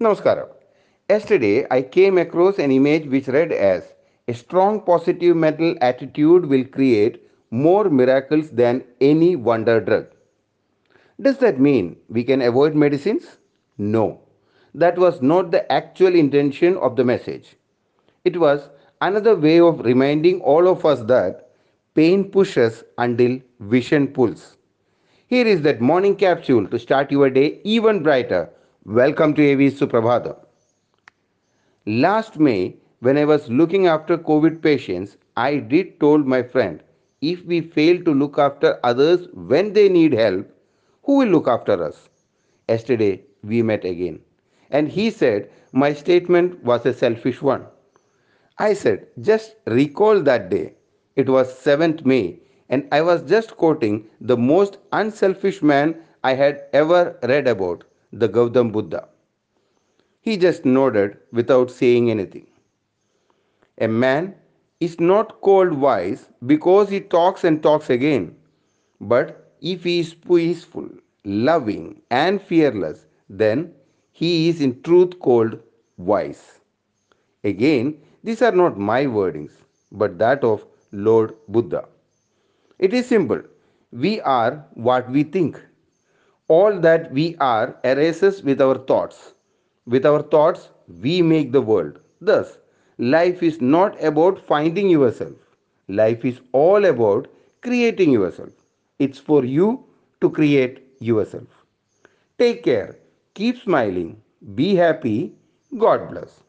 Namaskaram. Yesterday, I came across an image which read as A strong positive mental attitude will create more miracles than any wonder drug. Does that mean we can avoid medicines? No. That was not the actual intention of the message. It was another way of reminding all of us that pain pushes until vision pulls. Here is that morning capsule to start your day even brighter. Welcome to AV Suprabhata. Last May, when I was looking after COVID patients, I did told my friend, if we fail to look after others when they need help, who will look after us? Yesterday, we met again. And he said, my statement was a selfish one. I said, just recall that day. It was 7th May, and I was just quoting the most unselfish man I had ever read about, the Gautam Buddha. He just nodded without saying anything. A man is not called wise because he talks and talks again, but if he is peaceful, loving, and fearless, then he is in truth called wise. Again, these are not my wordings, but that of Lord Buddha. It is simple. We are what we think. All that we are arises with our thoughts. With our thoughts, we make the world. Thus, life is not about finding yourself. Life is all about creating yourself. It's for you to create yourself. Take care. Keep smiling. Be happy. God bless.